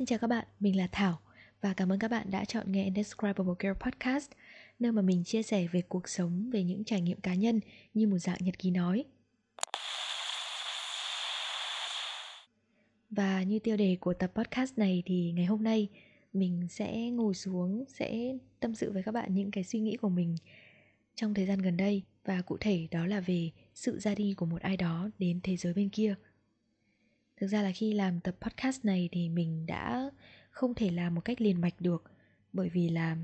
Xin chào các bạn, mình là Thảo và cảm ơn các bạn đã chọn nghe Indescribable Girl Podcast, nơi mà mình chia sẻ về cuộc sống, về những trải nghiệm cá nhân như một dạng nhật ký nói. Và như tiêu đề của tập podcast này thì ngày hôm nay mình sẽ ngồi xuống sẽ tâm sự với các bạn những cái suy nghĩ của mình trong thời gian gần đây và cụ thể đó là về sự ra đi của một ai đó đến thế giới bên kia. Thực ra là khi làm tập podcast này thì mình đã không thể làm một cách liền mạch được bởi vì là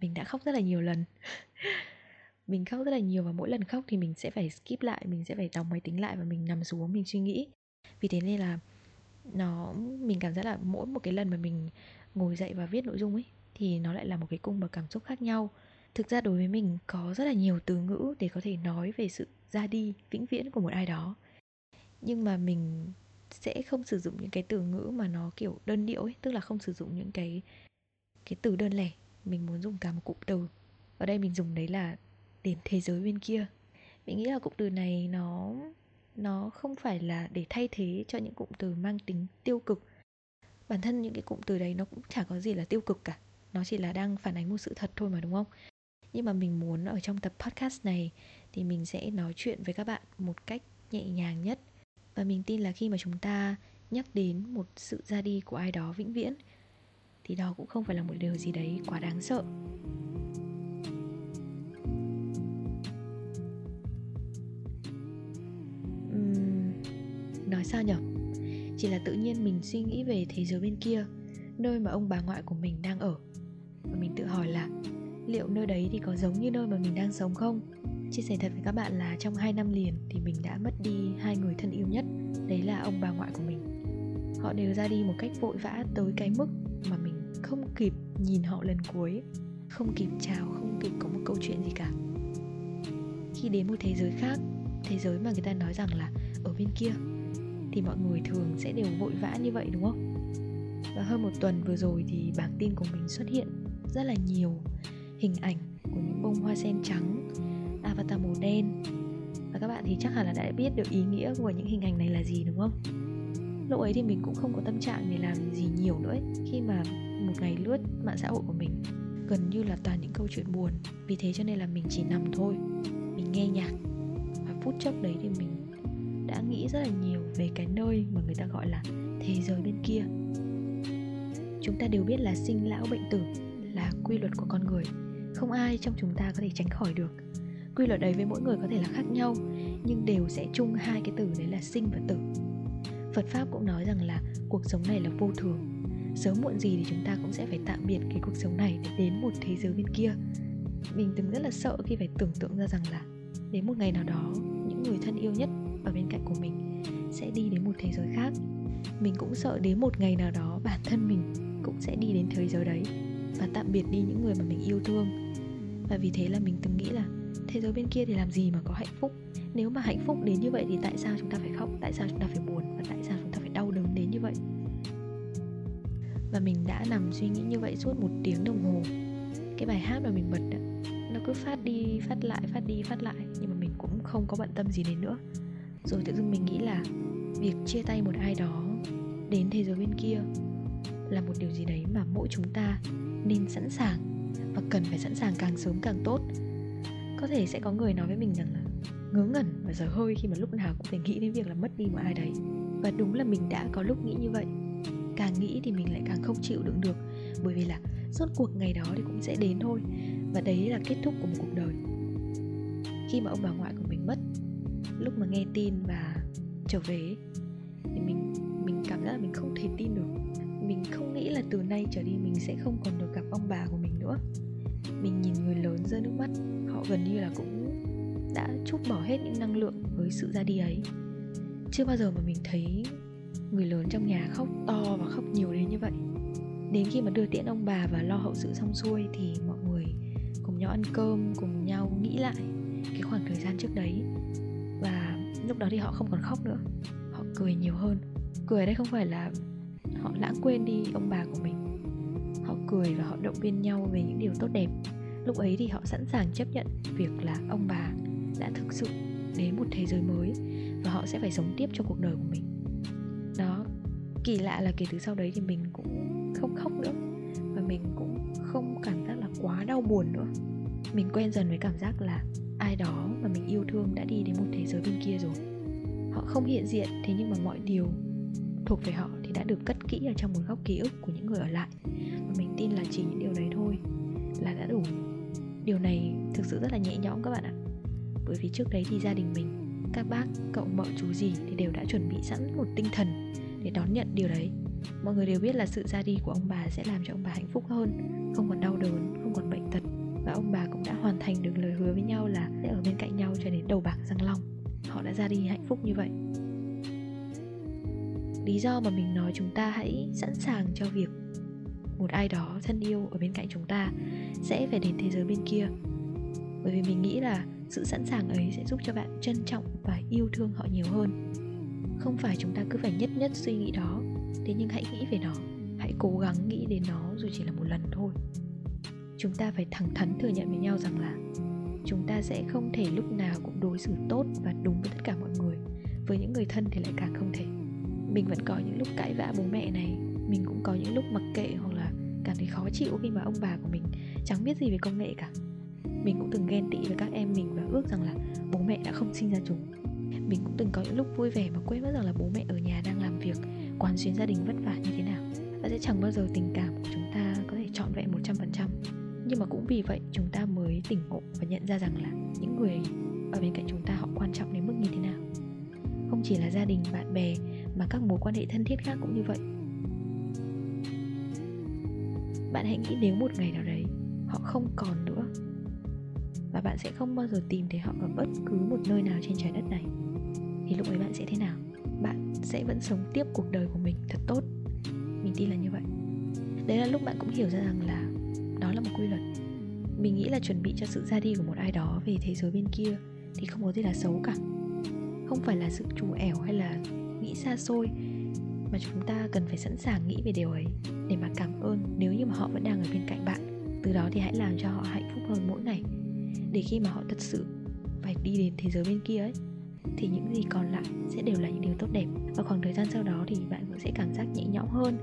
mình đã khóc rất là nhiều lần. mình khóc rất là nhiều và mỗi lần khóc thì mình sẽ phải skip lại, mình sẽ phải đóng máy tính lại và mình nằm xuống mình suy nghĩ. Vì thế nên là nó mình cảm giác là mỗi một cái lần mà mình ngồi dậy và viết nội dung ấy thì nó lại là một cái cung bậc cảm xúc khác nhau thực ra đối với mình có rất là nhiều từ ngữ để có thể nói về sự ra đi vĩnh viễn của một ai đó nhưng mà mình sẽ không sử dụng những cái từ ngữ mà nó kiểu đơn điệu ấy, tức là không sử dụng những cái cái từ đơn lẻ. Mình muốn dùng cả một cụm từ. Ở đây mình dùng đấy là đến thế giới bên kia. Mình nghĩ là cụm từ này nó nó không phải là để thay thế cho những cụm từ mang tính tiêu cực. Bản thân những cái cụm từ đấy nó cũng chả có gì là tiêu cực cả. Nó chỉ là đang phản ánh một sự thật thôi mà, đúng không? Nhưng mà mình muốn ở trong tập podcast này thì mình sẽ nói chuyện với các bạn một cách nhẹ nhàng nhất và mình tin là khi mà chúng ta nhắc đến một sự ra đi của ai đó vĩnh viễn thì đó cũng không phải là một điều gì đấy quá đáng sợ. Uhm, nói sao nhở? Chỉ là tự nhiên mình suy nghĩ về thế giới bên kia nơi mà ông bà ngoại của mình đang ở. Và mình tự hỏi là liệu nơi đấy thì có giống như nơi mà mình đang sống không? Chia sẻ thật với các bạn là trong 2 năm liền thì mình đã mất đi hai người thân yêu nhất, đấy là ông bà ngoại của mình. Họ đều ra đi một cách vội vã tới cái mức mà mình không kịp nhìn họ lần cuối, không kịp chào, không kịp có một câu chuyện gì cả. Khi đến một thế giới khác, thế giới mà người ta nói rằng là ở bên kia, thì mọi người thường sẽ đều vội vã như vậy, đúng không? Và hơn một tuần vừa rồi thì bảng tin của mình xuất hiện rất là nhiều hình ảnh của những bông hoa sen trắng avatar màu đen. Và các bạn thì chắc hẳn là đã biết được ý nghĩa của những hình ảnh này là gì, đúng không? Lúc ấy thì mình cũng không có tâm trạng để làm gì nhiều nữa ấy. khi mà một ngày lướt mạng xã hội của mình. Gần như là toàn những câu chuyện buồn. Vì thế cho nên là mình chỉ nằm thôi. Mình nghe nhạc. Và phút chốc đấy thì mình đã nghĩ rất là nhiều về cái nơi mà người ta gọi là thế giới bên kia. Chúng ta đều biết là sinh lão bệnh tử là quy luật của con người. Không ai trong chúng ta có thể tránh khỏi được quy luật đấy với mỗi người có thể là khác nhau, nhưng đều sẽ chung hai cái từ đấy là sinh và tử. Phật pháp cũng nói rằng là cuộc sống này là vô thường. Sớm muộn gì thì chúng ta cũng sẽ phải tạm biệt cái cuộc sống này để đến một thế giới bên kia. Mình từng rất là sợ khi phải tưởng tượng ra rằng là đến một ngày nào đó, những người thân yêu nhất ở bên cạnh của mình sẽ đi đến một thế giới khác. Mình cũng sợ đến một ngày nào đó bản thân mình cũng sẽ đi đến thế giới đấy và tạm biệt đi những người mà mình yêu thương. Và vì thế là mình từng nghĩ là thế giới bên kia thì làm gì mà có hạnh phúc? Nếu mà hạnh phúc đến như vậy thì tại sao chúng ta phải khóc? Tại sao chúng ta phải buồn? Và tại sao chúng ta phải đau đớn đến như vậy? Và mình đã nằm suy nghĩ như vậy suốt một tiếng đồng hồ. Cái bài hát mà mình bật đó, nó cứ phát đi phát lại phát đi phát lại. Nhưng mà mình cũng không có bận tâm gì đến nữa. Rồi tự dưng mình nghĩ là việc chia tay một ai đó đến thế giới bên kia là một điều gì đấy mà mỗi chúng ta nên sẵn sàng và cần phải sẵn sàng càng sớm càng tốt có thể sẽ có người nói với mình rằng là ngớ ngẩn và giờ hơi khi mà lúc nào cũng phải nghĩ đến việc là mất đi một ai đấy. Và đúng là mình đã có lúc nghĩ như vậy. Càng nghĩ thì mình lại càng không chịu đựng được, bởi vì là suốt cuộc ngày đó thì cũng sẽ đến thôi. Và đấy là kết thúc của một cuộc đời. Khi mà ông bà ngoại của mình mất, lúc mà nghe tin và trở về thì mình mình cảm giác là mình không thể tin được. Mình không nghĩ là từ nay trở đi mình sẽ không còn được gặp ông bà của mình nữa mình nhìn người lớn rơi nước mắt, họ gần như là cũng đã chút bỏ hết những năng lượng với sự ra đi ấy. Chưa bao giờ mà mình thấy người lớn trong nhà khóc to và khóc nhiều đến như vậy. Đến khi mà đưa tiễn ông bà và lo hậu sự xong xuôi thì mọi người cùng nhau ăn cơm, cùng nhau nghĩ lại cái khoảng thời gian trước đấy. Và lúc đó thì họ không còn khóc nữa, họ cười nhiều hơn. Cười ở đây không phải là họ lãng quên đi ông bà của mình họ cười và họ động viên nhau về những điều tốt đẹp. Lúc ấy thì họ sẵn sàng chấp nhận việc là ông bà đã thực sự đến một thế giới mới và họ sẽ phải sống tiếp cho cuộc đời của mình. Đó, kỳ lạ là kể từ sau đấy thì mình cũng không khóc nữa và mình cũng không cảm giác là quá đau buồn nữa. Mình quen dần với cảm giác là ai đó mà mình yêu thương đã đi đến một thế giới bên kia rồi. Họ không hiện diện, thế nhưng mà mọi điều thuộc về họ thì đã được cất kỹ ở trong một góc ký ức của những người ở lại mình tin là chỉ những điều đấy thôi là đã đủ. Điều này thực sự rất là nhẹ nhõm các bạn ạ. Bởi vì trước đấy thì gia đình mình, các bác, cậu mợ chú gì thì đều đã chuẩn bị sẵn một tinh thần để đón nhận điều đấy. Mọi người đều biết là sự ra đi của ông bà sẽ làm cho ông bà hạnh phúc hơn, không còn đau đớn, không còn bệnh tật. Và ông bà cũng đã hoàn thành được lời hứa với nhau là sẽ ở bên cạnh nhau cho đến đầu bạc răng long. Họ đã ra đi hạnh phúc như vậy. Lý do mà mình nói chúng ta hãy sẵn sàng cho việc một ai đó thân yêu ở bên cạnh chúng ta sẽ phải đến thế giới bên kia. Bởi vì mình nghĩ là sự sẵn sàng ấy sẽ giúp cho bạn trân trọng và yêu thương họ nhiều hơn. Không phải chúng ta cứ phải nhất nhất suy nghĩ đó. Thế nhưng hãy nghĩ về nó. Hãy cố gắng nghĩ đến nó dù chỉ là một lần thôi. Chúng ta phải thẳng thắn thừa nhận với nhau rằng là chúng ta sẽ không thể lúc nào cũng đối xử tốt và đúng với tất cả mọi người. Với những người thân thì lại càng không thể. Mình vẫn có những lúc cãi vã bố mẹ này. Mình cũng có những lúc mặc kệ hoặc cảm thấy khó chịu khi mà ông bà của mình chẳng biết gì về công nghệ cả. Mình cũng từng ghen tị với các em mình và ước rằng là bố mẹ đã không sinh ra chúng. Mình cũng từng có những lúc vui vẻ mà quên mất rằng là bố mẹ ở nhà đang làm việc, quán xuyến gia đình vất vả như thế nào. Và sẽ chẳng bao giờ tình cảm của chúng ta có thể trọn vẹn 100% nhưng mà cũng vì vậy chúng ta mới tỉnh ngộ và nhận ra rằng là những người ở bên cạnh chúng ta họ quan trọng đến mức như thế nào. Không chỉ là gia đình, bạn bè mà các mối quan hệ thân thiết khác cũng như vậy bạn hãy nghĩ nếu một ngày nào đấy họ không còn nữa. Và bạn sẽ không bao giờ tìm thấy họ ở bất cứ một nơi nào trên trái đất này. Thì lúc ấy bạn sẽ thế nào? Bạn sẽ vẫn sống tiếp cuộc đời của mình thật tốt. Mình tin là như vậy. Đấy là lúc bạn cũng hiểu ra rằng là đó là một quy luật. Mình nghĩ là chuẩn bị cho sự ra đi của một ai đó về thế giới bên kia thì không có gì là xấu cả. Không phải là sự trù ẻo hay là nghĩ xa xôi, mà chúng ta cần phải sẵn sàng nghĩ về điều ấy để cảm ơn nếu như mà họ vẫn đang ở bên cạnh bạn. Từ đó thì hãy làm cho họ hạnh phúc hơn mỗi ngày. Để khi mà họ thật sự phải đi đến thế giới bên kia ấy, thì những gì còn lại sẽ đều là những điều tốt đẹp. Và khoảng thời gian sau đó thì bạn cũng sẽ cảm giác nhẹ nhõm hơn.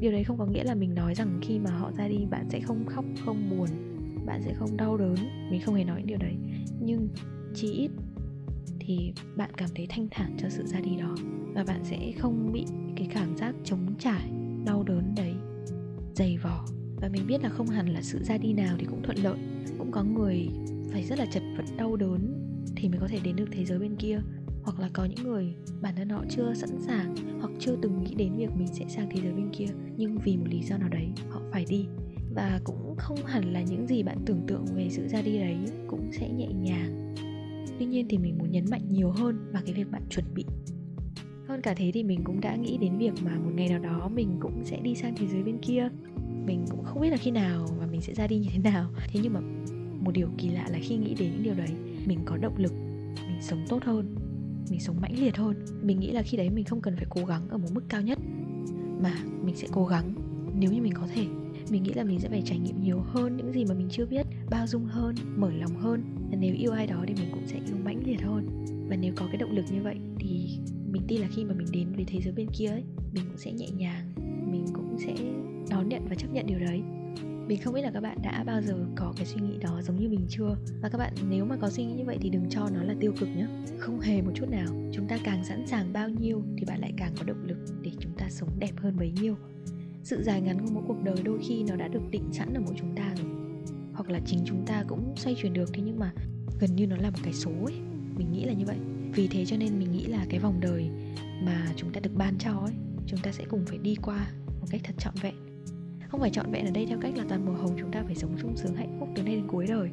Điều đấy không có nghĩa là mình nói rằng khi mà họ ra đi, bạn sẽ không khóc, không buồn, bạn sẽ không đau đớn. Mình không hề nói những điều đấy. Nhưng chí ít thì bạn cảm thấy thanh thản cho sự ra đi đó. Và bạn sẽ không bị cái cảm giác chống trải, đau đớn đấy dày vò. Và mình biết là không hẳn là sự ra đi nào thì cũng thuận lợi. Cũng có người phải rất là chật vật, đau đớn thì mới có thể đến được thế giới bên kia. Hoặc là có những người bản thân họ chưa sẵn sàng hoặc chưa từng nghĩ đến việc mình sẽ sang thế giới bên kia, nhưng vì một lý do nào đấy họ phải đi. Và cũng không hẳn là những gì bạn tưởng tượng về sự ra đi đấy cũng sẽ nhẹ nhàng. Tuy nhiên thì mình muốn nhấn mạnh nhiều hơn vào cái việc bạn chuẩn bị cả thế thì mình cũng đã nghĩ đến việc mà một ngày nào đó mình cũng sẽ đi sang thế giới bên kia. Mình cũng không biết là khi nào và mình sẽ ra đi như thế nào. Thế nhưng mà một điều kỳ lạ là khi nghĩ đến những điều đấy, mình có động lực, mình sống tốt hơn, mình sống mãnh liệt hơn. Mình nghĩ là khi đấy mình không cần phải cố gắng ở một mức cao nhất, mà mình sẽ cố gắng nếu như mình có thể. Mình nghĩ là mình sẽ phải trải nghiệm nhiều hơn những gì mà mình chưa biết, bao dung hơn, mở lòng hơn. Và nếu yêu ai đó thì mình cũng sẽ yêu mãnh liệt hơn. Và nếu có cái động lực như vậy thì mình tin là khi mà mình đến với thế giới bên kia ấy, mình cũng sẽ nhẹ nhàng, mình cũng sẽ đón nhận và chấp nhận điều đấy. Mình không biết là các bạn đã bao giờ có cái suy nghĩ đó giống như mình chưa? Và các bạn nếu mà có suy nghĩ như vậy thì đừng cho nó là tiêu cực nhé không hề một chút nào. Chúng ta càng sẵn sàng bao nhiêu thì bạn lại càng có động lực để chúng ta sống đẹp hơn bấy nhiêu. Sự dài ngắn của mỗi cuộc đời đôi khi nó đã được định sẵn ở mỗi chúng ta rồi. Hoặc là chính chúng ta cũng xoay chuyển được, thế nhưng mà gần như nó là một cái số ấy. Mình nghĩ là như vậy vì thế cho nên mình nghĩ là cái vòng đời mà chúng ta được ban cho ấy, chúng ta sẽ cùng phải đi qua một cách thật trọn vẹn. Không phải trọn vẹn ở đây theo cách là toàn màu hồng chúng ta phải sống sung sướng hạnh phúc từ nay đến cuối đời.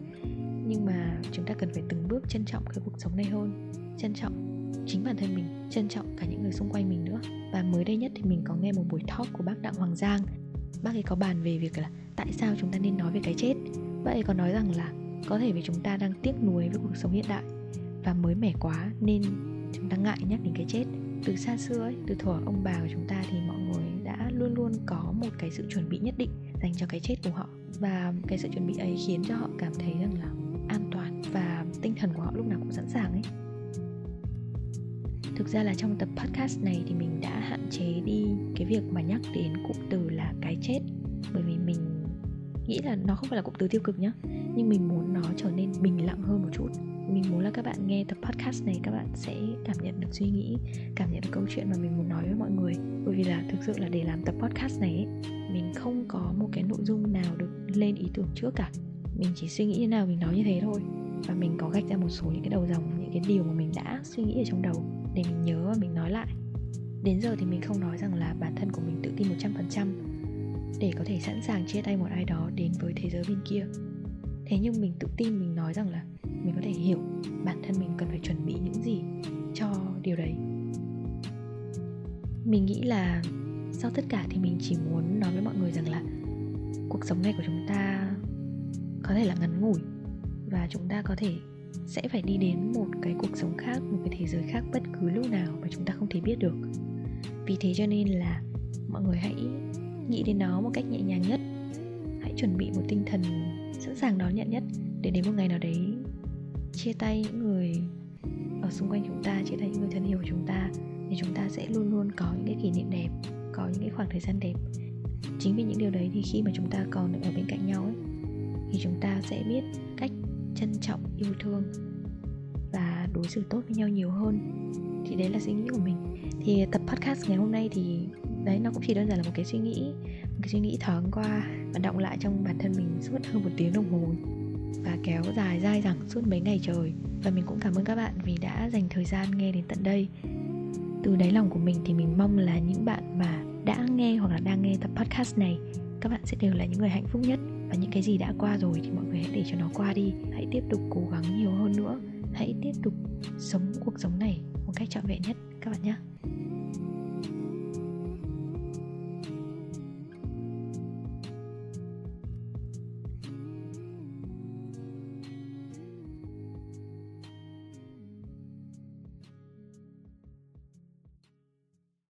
Nhưng mà chúng ta cần phải từng bước trân trọng cái cuộc sống này hơn, trân trọng chính bản thân mình, trân trọng cả những người xung quanh mình nữa. Và mới đây nhất thì mình có nghe một buổi talk của bác đặng hoàng giang. Bác ấy có bàn về việc là tại sao chúng ta nên nói về cái chết. Bác ấy có nói rằng là có thể vì chúng ta đang tiếc nuối với cuộc sống hiện đại và mới mẻ quá nên chúng ta ngại nhắc đến cái chết. Từ xa xưa ấy, từ thuở ông bà của chúng ta thì mọi người đã luôn luôn có một cái sự chuẩn bị nhất định dành cho cái chết của họ. Và cái sự chuẩn bị ấy khiến cho họ cảm thấy rằng là an toàn và tinh thần của họ lúc nào cũng sẵn sàng ấy. Thực ra là trong tập podcast này thì mình đã hạn chế đi cái việc mà nhắc đến cụm từ là cái chết. Bởi vì mình nghĩ là nó không phải là cụm từ tiêu cực nhá, nhưng mình muốn nó trở nên bình lặng hơn một chút mình muốn là các bạn nghe tập podcast này các bạn sẽ cảm nhận được suy nghĩ cảm nhận được câu chuyện mà mình muốn nói với mọi người. Bởi vì là thực sự là để làm tập podcast này ấy, mình không có một cái nội dung nào được lên ý tưởng trước cả. Mình chỉ suy nghĩ như nào mình nói như thế thôi. Và mình có gạch ra một số những cái đầu dòng những cái điều mà mình đã suy nghĩ ở trong đầu để mình nhớ và mình nói lại. Đến giờ thì mình không nói rằng là bản thân của mình tự tin 100% để có thể sẵn sàng chia tay một ai đó đến với thế giới bên kia. Thế nhưng mình tự tin mình nói rằng là mình có thể hiểu bản thân mình cần phải chuẩn bị những gì cho điều đấy. Mình nghĩ là sau tất cả thì mình chỉ muốn nói với mọi người rằng là cuộc sống này của chúng ta có thể là ngắn ngủi và chúng ta có thể sẽ phải đi đến một cái cuộc sống khác, một cái thế giới khác bất cứ lúc nào mà chúng ta không thể biết được. Vì thế cho nên là mọi người hãy nghĩ đến nó một cách nhẹ nhàng nhất. Hãy chuẩn bị một tinh thần sẵn sàng đón nhận nhất để đến một ngày nào đấy chia tay những người ở xung quanh chúng ta, chia tay những người thân yêu của chúng ta, thì chúng ta sẽ luôn luôn có những cái kỷ niệm đẹp, có những cái khoảng thời gian đẹp. Chính vì những điều đấy thì khi mà chúng ta còn ở bên cạnh nhau ấy, thì chúng ta sẽ biết cách trân trọng, yêu thương và đối xử tốt với nhau nhiều hơn. Thì đấy là suy nghĩ của mình. Thì tập podcast ngày hôm nay thì, đấy, nó cũng chỉ đơn giản là một cái suy nghĩ, một cái suy nghĩ thoáng qua và động lại trong bản thân mình suốt hơn một tiếng đồng hồ và kéo dài dai dẳng suốt mấy ngày trời. Và mình cũng cảm ơn các bạn vì đã dành thời gian nghe đến tận đây. Từ đáy lòng của mình thì mình mong là những bạn mà đã nghe hoặc là đang nghe tập podcast này, các bạn sẽ đều là những người hạnh phúc nhất. Và những cái gì đã qua rồi thì mọi người hãy để cho nó qua đi. Hãy tiếp tục cố gắng nhiều hơn nữa. Hãy tiếp tục sống cuộc sống này một cách trọn vẹn nhất, các bạn nhé.